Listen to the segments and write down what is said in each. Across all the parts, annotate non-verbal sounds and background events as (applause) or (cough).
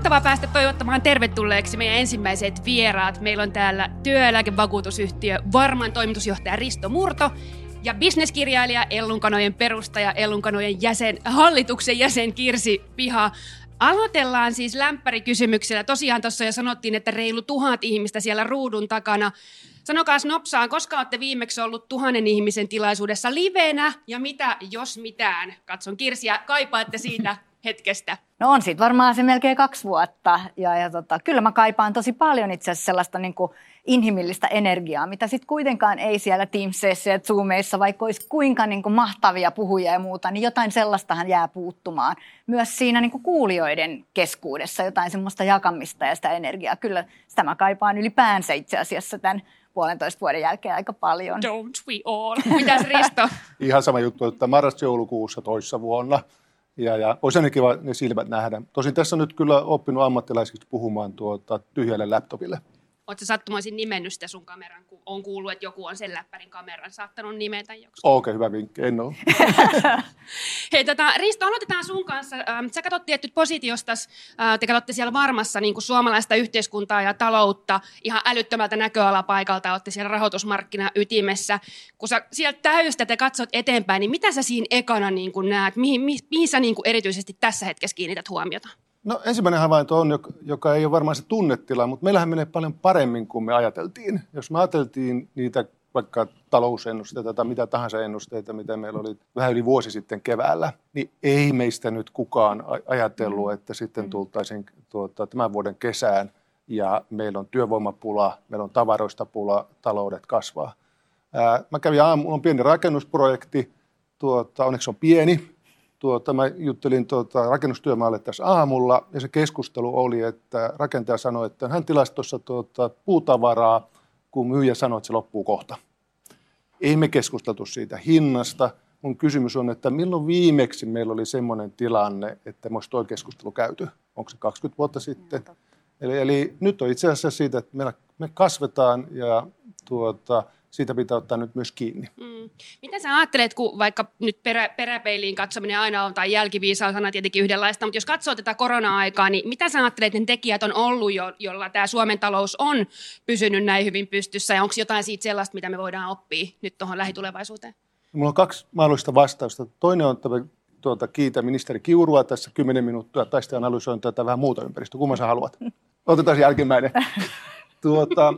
mahtavaa päästä toivottamaan tervetulleeksi meidän ensimmäiset vieraat. Meillä on täällä työeläkevakuutusyhtiö Varman toimitusjohtaja Risto Murto ja bisneskirjailija, Ellunkanojen perustaja, Ellunkanojen jäsen, hallituksen jäsen Kirsi Piha. Aloitellaan siis lämpärikysymyksellä. Tosiaan tuossa jo sanottiin, että reilu tuhat ihmistä siellä ruudun takana. Sanokaa nopsaan, koska olette viimeksi ollut tuhannen ihmisen tilaisuudessa livenä ja mitä, jos mitään? Katson Kirsiä, kaipaatte siitä (laughs) hetkestä? No on siitä varmaan se melkein kaksi vuotta ja, ja tota, kyllä mä kaipaan tosi paljon itse asiassa sellaista niin kuin inhimillistä energiaa, mitä sitten kuitenkaan ei siellä Teamsissa ja Zoomeissa, vaikka olisi kuinka niin kuin mahtavia puhujia ja muuta, niin jotain sellaistahan jää puuttumaan. Myös siinä niin kuin kuulijoiden keskuudessa jotain semmoista jakamista ja sitä energiaa. Kyllä sitä mä kaipaan ylipäänsä itse asiassa tämän puolentoista vuoden jälkeen aika paljon. Don't we all? Mitäs Risto? (laughs) Ihan sama juttu, että marras-joulukuussa toissa vuonna – ja, ja olisi aina kiva ne silmät nähdä. Tosin tässä on nyt kyllä oppinut ammattilaisiksi puhumaan tuota tyhjälle laptopille. Oletko sattumaisin nimennyt sitä sun kameran, kun on kuullut, että joku on sen läppärin kameran saattanut nimetä joksi? Okei, okay, hyvä vinkki, en ole. (laughs) Hei, tota, Risto, aloitetaan sun kanssa. Ähm, sä katsot tietty positiosta, äh, te katsotte siellä varmassa niin kuin suomalaista yhteiskuntaa ja taloutta ihan älyttömältä näköalapaikalta, olette siellä rahoitusmarkkina ytimessä. Kun sä sieltä täystä te katsot eteenpäin, niin mitä sä siinä ekana niin kuin näet? Mihin, mihin, mihin sä niin kuin erityisesti tässä hetkessä kiinnität huomiota? No ensimmäinen havainto on, joka ei ole varmaan se tunnetila, mutta meillähän menee paljon paremmin kuin me ajateltiin. Jos me ajateltiin niitä vaikka talousennusteita tai mitä tahansa ennusteita, mitä meillä oli vähän yli vuosi sitten keväällä, niin ei meistä nyt kukaan ajatellut, mm. että sitten mm. tultaisiin tuota, tämän vuoden kesään ja meillä on työvoimapula, meillä on tavaroista pula, taloudet kasvaa. Ää, mä kävin aamulla, on pieni rakennusprojekti, tuota, onneksi on pieni, tuota, mä juttelin tuota, rakennustyömaalle tässä aamulla ja se keskustelu oli, että rakentaja sanoi, että hän tilasi tuossa tuota, puutavaraa, kun myyjä sanoi, että se loppuu kohta. Ei me keskusteltu siitä hinnasta. Mun kysymys on, että milloin viimeksi meillä oli semmoinen tilanne, että me olisi tuo keskustelu käyty? Onko se 20 vuotta sitten? Eli, eli nyt on itse asiassa siitä, että me kasvetaan ja tuota, siitä pitää ottaa nyt myös kiinni. Mm. Mitä sä ajattelet, kun vaikka nyt perä, peräpeiliin katsominen aina on, tai jälkiviisausana tietenkin yhdenlaista, mutta jos katsoo tätä korona-aikaa, niin mitä sä ajattelet, että ne tekijät on ollut, jo, jolla tämä Suomen talous on pysynyt näin hyvin pystyssä, ja onko jotain siitä sellaista, mitä me voidaan oppia nyt tuohon lähitulevaisuuteen? Mulla on kaksi mahdollista vastausta. Toinen on, että tuota, kiitä ministeri Kiurua tässä 10 minuuttia, tai sitten analysoin tätä vähän muuta ympäristöä. Kumman sä haluat? (laughs) Otetaan se jälkimmäinen. (laughs) Tuota,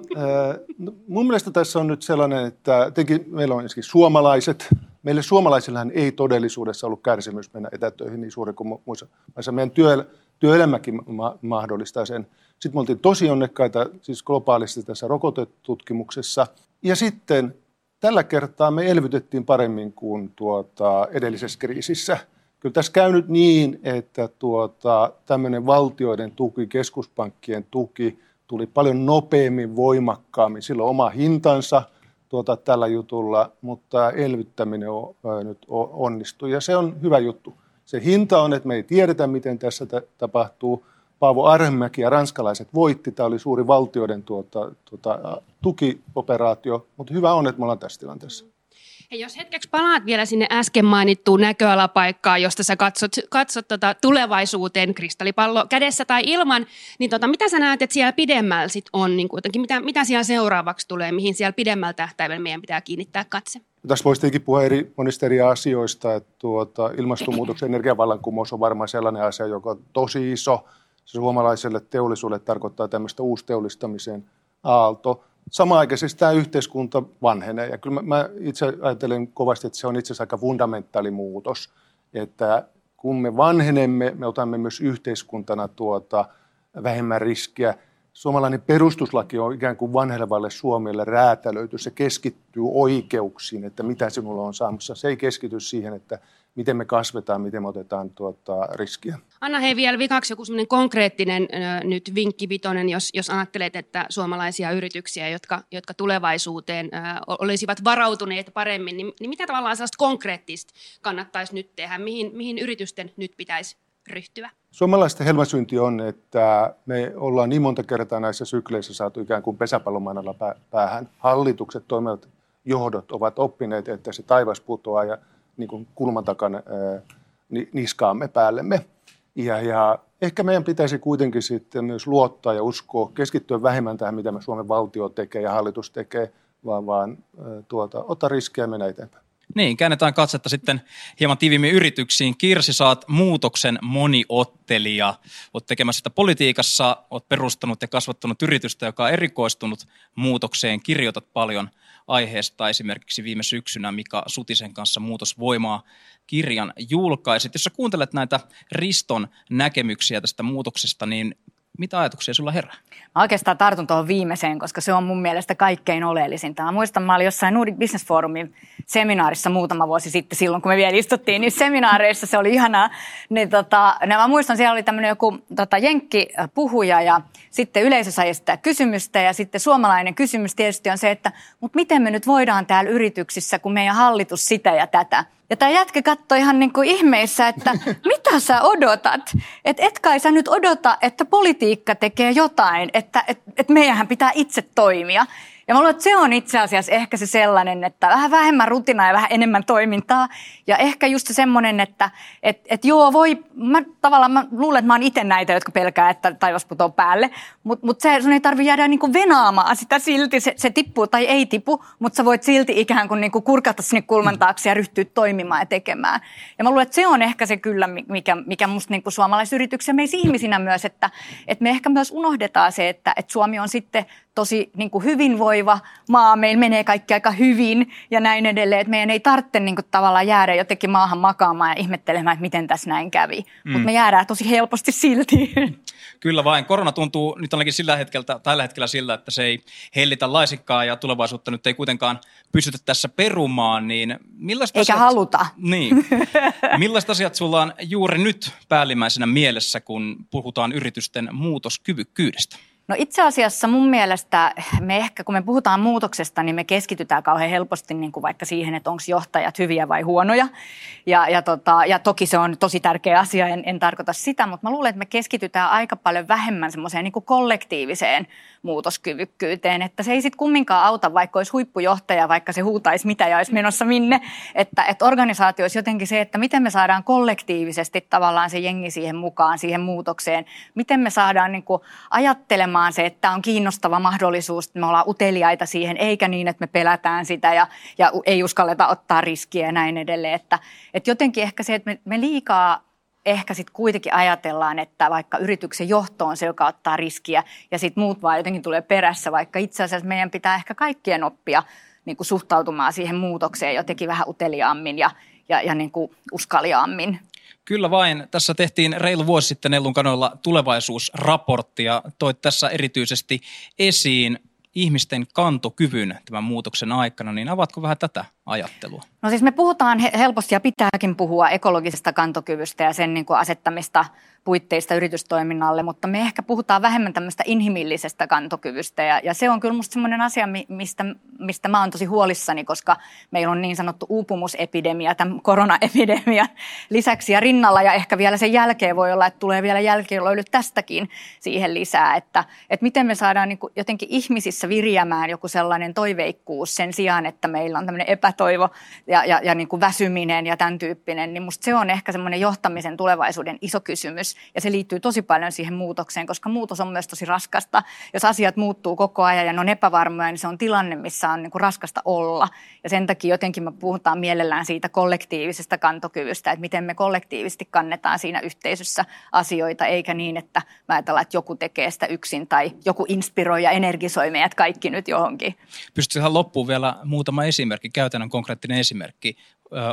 no, mun mielestä tässä on nyt sellainen, että tietenkin meillä on esimerkiksi suomalaiset. Meille suomalaisillahan ei todellisuudessa ollut kärsimys mennä etätöihin niin suuri kuin muissa maissa. Meidän työ, työelämäkin ma- mahdollistaa sen. Sitten me oltiin tosi onnekkaita siis globaalisti tässä rokotetutkimuksessa. Ja sitten tällä kertaa me elvytettiin paremmin kuin tuota, edellisessä kriisissä. Kyllä tässä käynyt niin, että tuota, tämmöinen valtioiden tuki, keskuspankkien tuki – tuli paljon nopeammin, voimakkaammin. Sillä on oma hintansa tuota, tällä jutulla, mutta elvyttäminen on, ää, nyt onnistui ja se on hyvä juttu. Se hinta on, että me ei tiedetä, miten tässä t- tapahtuu. Paavo Arhemäki ja ranskalaiset voitti. Tämä oli suuri valtioiden tuota, tuota, tukioperaatio, mutta hyvä on, että me ollaan tässä tilanteessa. Hei, jos hetkeksi palaat vielä sinne äsken mainittuun näköalapaikkaan, josta sä katsot, katsot tota tulevaisuuteen kristallipallo kädessä tai ilman, niin tota, mitä sä näet, että siellä pidemmällä sit on, niin kuitenkin, mitä, mitä siellä seuraavaksi tulee, mihin siellä pidemmällä tähtäimellä meidän pitää kiinnittää katse? Tässä voisi tietenkin puhua eri, monista eri asioista, että tuota, ilmastonmuutoksen energiavallankumous on varmaan sellainen asia, joka on tosi iso. Se suomalaiselle teollisuudelle tarkoittaa tämmöistä uusteollistamisen aalto samaaikaisesti tämä yhteiskunta vanhenee. Ja kyllä mä, itse ajattelen kovasti, että se on itse asiassa aika fundamentaali muutos, että kun me vanhenemme, me otamme myös yhteiskuntana tuota vähemmän riskiä. Suomalainen perustuslaki on ikään kuin vanhelevalle Suomelle räätälöity. Se keskittyy oikeuksiin, että mitä sinulla on saamassa. Se ei keskity siihen, että miten me kasvetaan, miten me otetaan tuota riskiä. Anna hei vielä vikaksi joku konkreettinen äh, nyt vinkki vitonen, jos, jos ajattelet, että suomalaisia yrityksiä, jotka, jotka tulevaisuuteen äh, olisivat varautuneet paremmin, niin, niin mitä tavallaan sellaista konkreettista kannattaisi nyt tehdä? Mihin, mihin yritysten nyt pitäisi ryhtyä? Suomalaisten helmasynti on, että me ollaan niin monta kertaa näissä sykleissä saatu ikään kuin pesäpallomanalla päähän. Hallitukset, toimivat johdot ovat oppineet, että se taivas putoaa ja niin kuin kulman takana niskaamme päällemme. Ja, ja ehkä meidän pitäisi kuitenkin sitten myös luottaa ja uskoa, keskittyä vähemmän tähän, mitä me Suomen valtio tekee ja hallitus tekee, vaan, vaan tuota, ottaa riskejä ja mennä eteenpäin. Niin, käännetään katsetta sitten hieman tiivimmin yrityksiin. Kirsi, saat muutoksen moniottelija. Olet tekemässä sitä politiikassa, olet perustanut ja kasvattanut yritystä, joka on erikoistunut muutokseen. Kirjoitat paljon aiheesta esimerkiksi viime syksynä Mika Sutisen kanssa Muutosvoimaa kirjan julkaisit. Jos sä kuuntelet näitä Riston näkemyksiä tästä muutoksesta, niin mitä ajatuksia sulla herää? Mä oikeastaan tartun tuohon viimeiseen, koska se on mun mielestä kaikkein oleellisinta. Mä muistan, mä olin jossain Nordic Business Forumin seminaarissa muutama vuosi sitten silloin, kun me vielä istuttiin niin seminaareissa. Se oli ihanaa. Niin tota, niin mä muistan, siellä oli tämmöinen joku tota, jenkki-puhuja ja sitten yleisö sai esittää kysymystä ja sitten suomalainen kysymys tietysti on se, että mutta miten me nyt voidaan täällä yrityksissä, kun meidän hallitus sitä ja tätä. Ja tämä jätkä katsoi ihan niin kuin ihmeissä, että (laughs) mitä sä odotat? Että et kai sä nyt odota, että politiikka tekee jotain, että et, et meidän pitää itse toimia. Ja mä luulen, että se on itse asiassa ehkä se sellainen, että vähän vähemmän rutinaa ja vähän enemmän toimintaa. Ja ehkä just se semmoinen, että et, et joo, voi, mä tavallaan mä luulen, että mä oon itse näitä, jotka pelkää, että taivas putoo päälle. Mutta mut se, sun ei tarvitse jäädä niinku venaamaan sitä silti, se, se tippuu tai ei tipu, mutta sä voit silti ikään kuin niinku kurkata sinne kulman taakse ja ryhtyä toimimaan ja tekemään. Ja mä luulen, että se on ehkä se kyllä, mikä, mikä musta niinku suomalaisyrityksiä meissä ihmisinä myös, että, että me ehkä myös unohdetaan se, että, että Suomi on sitten tosi niin kuin hyvinvoiva maa, meillä menee kaikki aika hyvin ja näin edelleen, että meidän ei tarvitse niin kuin tavallaan jäädä jotenkin maahan makaamaan ja ihmettelemään, että miten tässä näin kävi, mm. mutta me jäädään tosi helposti silti. Kyllä vain. Korona tuntuu nyt ainakin sillä hetkellä, tällä hetkellä sillä, että se ei hellitä laisikkaa ja tulevaisuutta nyt ei kuitenkaan pystytä tässä perumaan, niin millaista Eikä asiat, haluta. Niin. (laughs) Millaista asiat sulla on juuri nyt päällimmäisenä mielessä, kun puhutaan yritysten muutoskyvykkyydestä? No itse asiassa mun mielestä me ehkä, kun me puhutaan muutoksesta, niin me keskitytään kauhean helposti niin kuin vaikka siihen, että onko johtajat hyviä vai huonoja. Ja, ja, tota, ja toki se on tosi tärkeä asia, en, en tarkoita sitä, mutta mä luulen, että me keskitytään aika paljon vähemmän semmoiseen niin kollektiiviseen muutoskyvykkyyteen, että se ei sitten kumminkaan auta, vaikka olisi huippujohtaja, vaikka se huutaisi mitä ja olisi menossa minne, että, että organisaatio olisi jotenkin se, että miten me saadaan kollektiivisesti tavallaan se jengi siihen mukaan, siihen muutokseen, miten me saadaan niin kuin ajattelemaan se, että on kiinnostava mahdollisuus, että me ollaan uteliaita siihen, eikä niin, että me pelätään sitä ja, ja ei uskalleta ottaa riskiä ja näin edelleen, että, että jotenkin ehkä se, että me, me liikaa ehkä sitten kuitenkin ajatellaan, että vaikka yrityksen johto on se, joka ottaa riskiä ja sitten muut vaan jotenkin tulee perässä, vaikka itse asiassa meidän pitää ehkä kaikkien oppia niin kuin suhtautumaan siihen muutokseen jotenkin vähän uteliaammin ja, ja, ja niin kuin uskaliaammin. Kyllä vain. Tässä tehtiin reilu vuosi sitten Ellun kanoilla tulevaisuusraportti ja toit tässä erityisesti esiin ihmisten kantokyvyn tämän muutoksen aikana, niin avatko vähän tätä ajattelua? No siis me puhutaan helposti ja pitääkin puhua ekologisesta kantokyvystä ja sen niin kuin asettamista puitteista yritystoiminnalle, mutta me ehkä puhutaan vähemmän tämmöistä inhimillisestä kantokyvystä ja, ja se on kyllä musta semmoinen asia, mistä, mistä mä oon tosi huolissani, koska meillä on niin sanottu uupumusepidemia tämän koronaepidemian lisäksi ja rinnalla ja ehkä vielä sen jälkeen voi olla, että tulee vielä jälkeenlöylyt tästäkin siihen lisää, että, että miten me saadaan niin jotenkin ihmisissä virjämään joku sellainen toiveikkuus sen sijaan, että meillä on tämmöinen epätoivo ja, ja, ja niin kuin väsyminen ja tämän tyyppinen, niin musta se on ehkä semmoinen johtamisen tulevaisuuden iso kysymys ja se liittyy tosi paljon siihen muutokseen, koska muutos on myös tosi raskasta. Jos asiat muuttuu koko ajan ja ne on epävarmoja, niin se on tilanne, missä on niin kuin raskasta olla. Ja sen takia jotenkin me puhutaan mielellään siitä kollektiivisesta kantokyvystä, että miten me kollektiivisesti kannetaan siinä yhteisössä asioita, eikä niin, että mä ajatellaan, että joku tekee sitä yksin tai joku inspiroi ja energisoi meidät kaikki nyt johonkin. Pystytkö loppuun vielä muutama esimerkki, käytännön konkreettinen esimerkki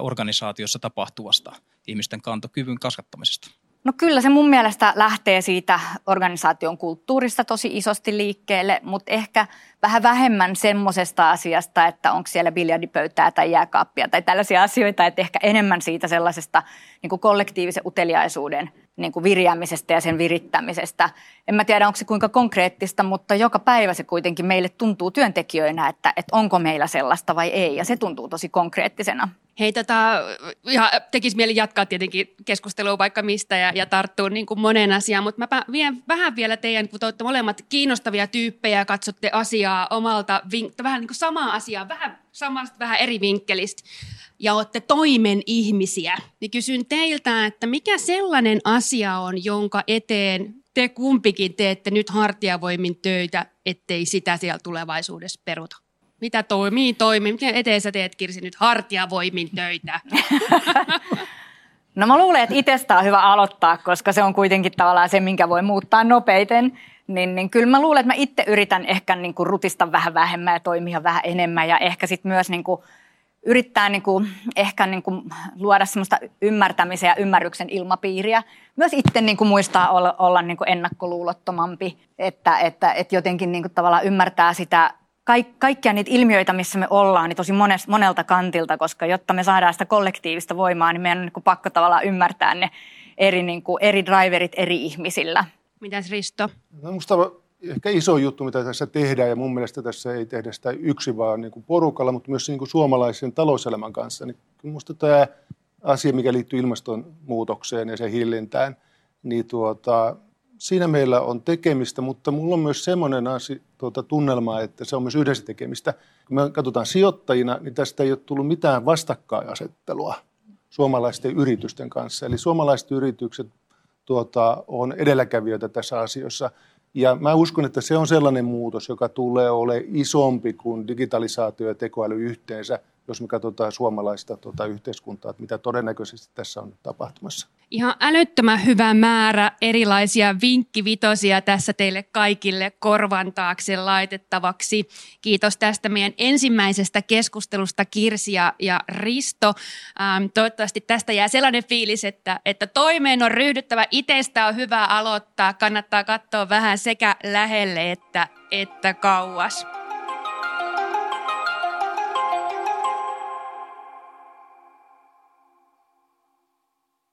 organisaatiossa tapahtuvasta ihmisten kantokyvyn kasvattamisesta? No kyllä se mun mielestä lähtee siitä organisaation kulttuurista tosi isosti liikkeelle, mutta ehkä vähän vähemmän semmoisesta asiasta, että onko siellä biljardipöytää tai jääkaappia tai tällaisia asioita, että ehkä enemmän siitä sellaisesta niin kuin kollektiivisen uteliaisuuden niin kuin virjäämisestä ja sen virittämisestä. En mä tiedä, onko se kuinka konkreettista, mutta joka päivä se kuitenkin meille tuntuu työntekijöinä, että, että onko meillä sellaista vai ei, ja se tuntuu tosi konkreettisena. Hei, tota, ja tekisi mieli jatkaa tietenkin keskustelua vaikka mistä ja, ja tarttua niin kuin moneen asiaan, mutta mä vien vähän vielä teidän, kun te olette molemmat kiinnostavia tyyppejä katsotte asiaa omalta, vähän niin kuin samaa asiaa, vähän samasta, vähän eri vinkkelistä. Ja olette toimen ihmisiä, niin kysyn teiltä, että mikä sellainen asia on, jonka eteen te kumpikin teette nyt hartiavoimin töitä, ettei sitä siellä tulevaisuudessa peruta? Mitä toimii, toimii? Miten eteen sä teet, Kirsi, nyt hartiavoimin töitä? (laughs) No mä luulen, että itsestä on hyvä aloittaa, koska se on kuitenkin tavallaan se, minkä voi muuttaa nopeiten. Niin, niin kyllä mä luulen, että mä itse yritän ehkä niin kuin rutista vähän vähemmän ja toimia vähän enemmän ja ehkä sitten myös niin kuin yrittää niin kuin, ehkä niin kuin luoda semmoista ymmärtämisen ja ymmärryksen ilmapiiriä. Myös itse niin kuin muistaa olla, olla niin kuin ennakkoluulottomampi, että, että, että jotenkin niin kuin tavallaan ymmärtää sitä kaik, kaikkia niitä ilmiöitä, missä me ollaan, niin tosi mones, monelta kantilta, koska jotta me saadaan sitä kollektiivista voimaa, niin meidän on niin kuin pakko tavallaan ymmärtää ne eri, niin kuin, eri driverit eri ihmisillä. Mitäs Risto? No, musta ehkä iso juttu, mitä tässä tehdään, ja mun mielestä tässä ei tehdä sitä yksin vaan niin kuin porukalla, mutta myös niin kuin suomalaisen talouselämän kanssa. Niin minusta tämä asia, mikä liittyy ilmastonmuutokseen ja sen hillintään, niin tuota, siinä meillä on tekemistä, mutta mulla on myös semmoinen asia, tuota, tunnelma, että se on myös yhdessä tekemistä. Kun me katsotaan sijoittajina, niin tästä ei ole tullut mitään vastakkainasettelua suomalaisten yritysten kanssa. Eli suomalaiset yritykset tuota, on edelläkävijöitä tässä asiassa. Ja mä uskon, että se on sellainen muutos, joka tulee olemaan isompi kuin digitalisaatio ja tekoäly yhteensä jos me katsotaan suomalaista tuota yhteiskuntaa, että mitä todennäköisesti tässä on tapahtumassa. Ihan älyttömän hyvä määrä erilaisia vinkkivitosia tässä teille kaikille korvan taakse laitettavaksi. Kiitos tästä meidän ensimmäisestä keskustelusta Kirsi ja, ja Risto. Ähm, toivottavasti tästä jää sellainen fiilis, että, että toimeen on ryhdyttävä. Itsestä on hyvä aloittaa. Kannattaa katsoa vähän sekä lähelle että, että kauas.